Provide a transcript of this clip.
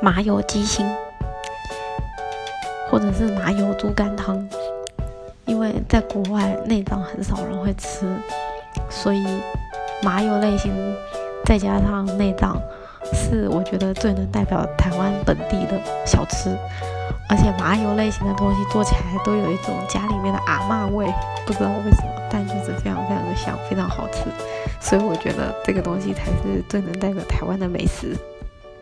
麻油鸡心或者是麻油猪肝汤。因为在国外内脏很少人会吃所以麻油类型再加上内脏是我觉得最能代表台湾本地的小吃。而且麻油类型的东西做起来都有一种家里面的阿嬷味不知道为什么但就是非常非常的香非常好吃。所以我觉得这个东西才是最能代表台湾的美食。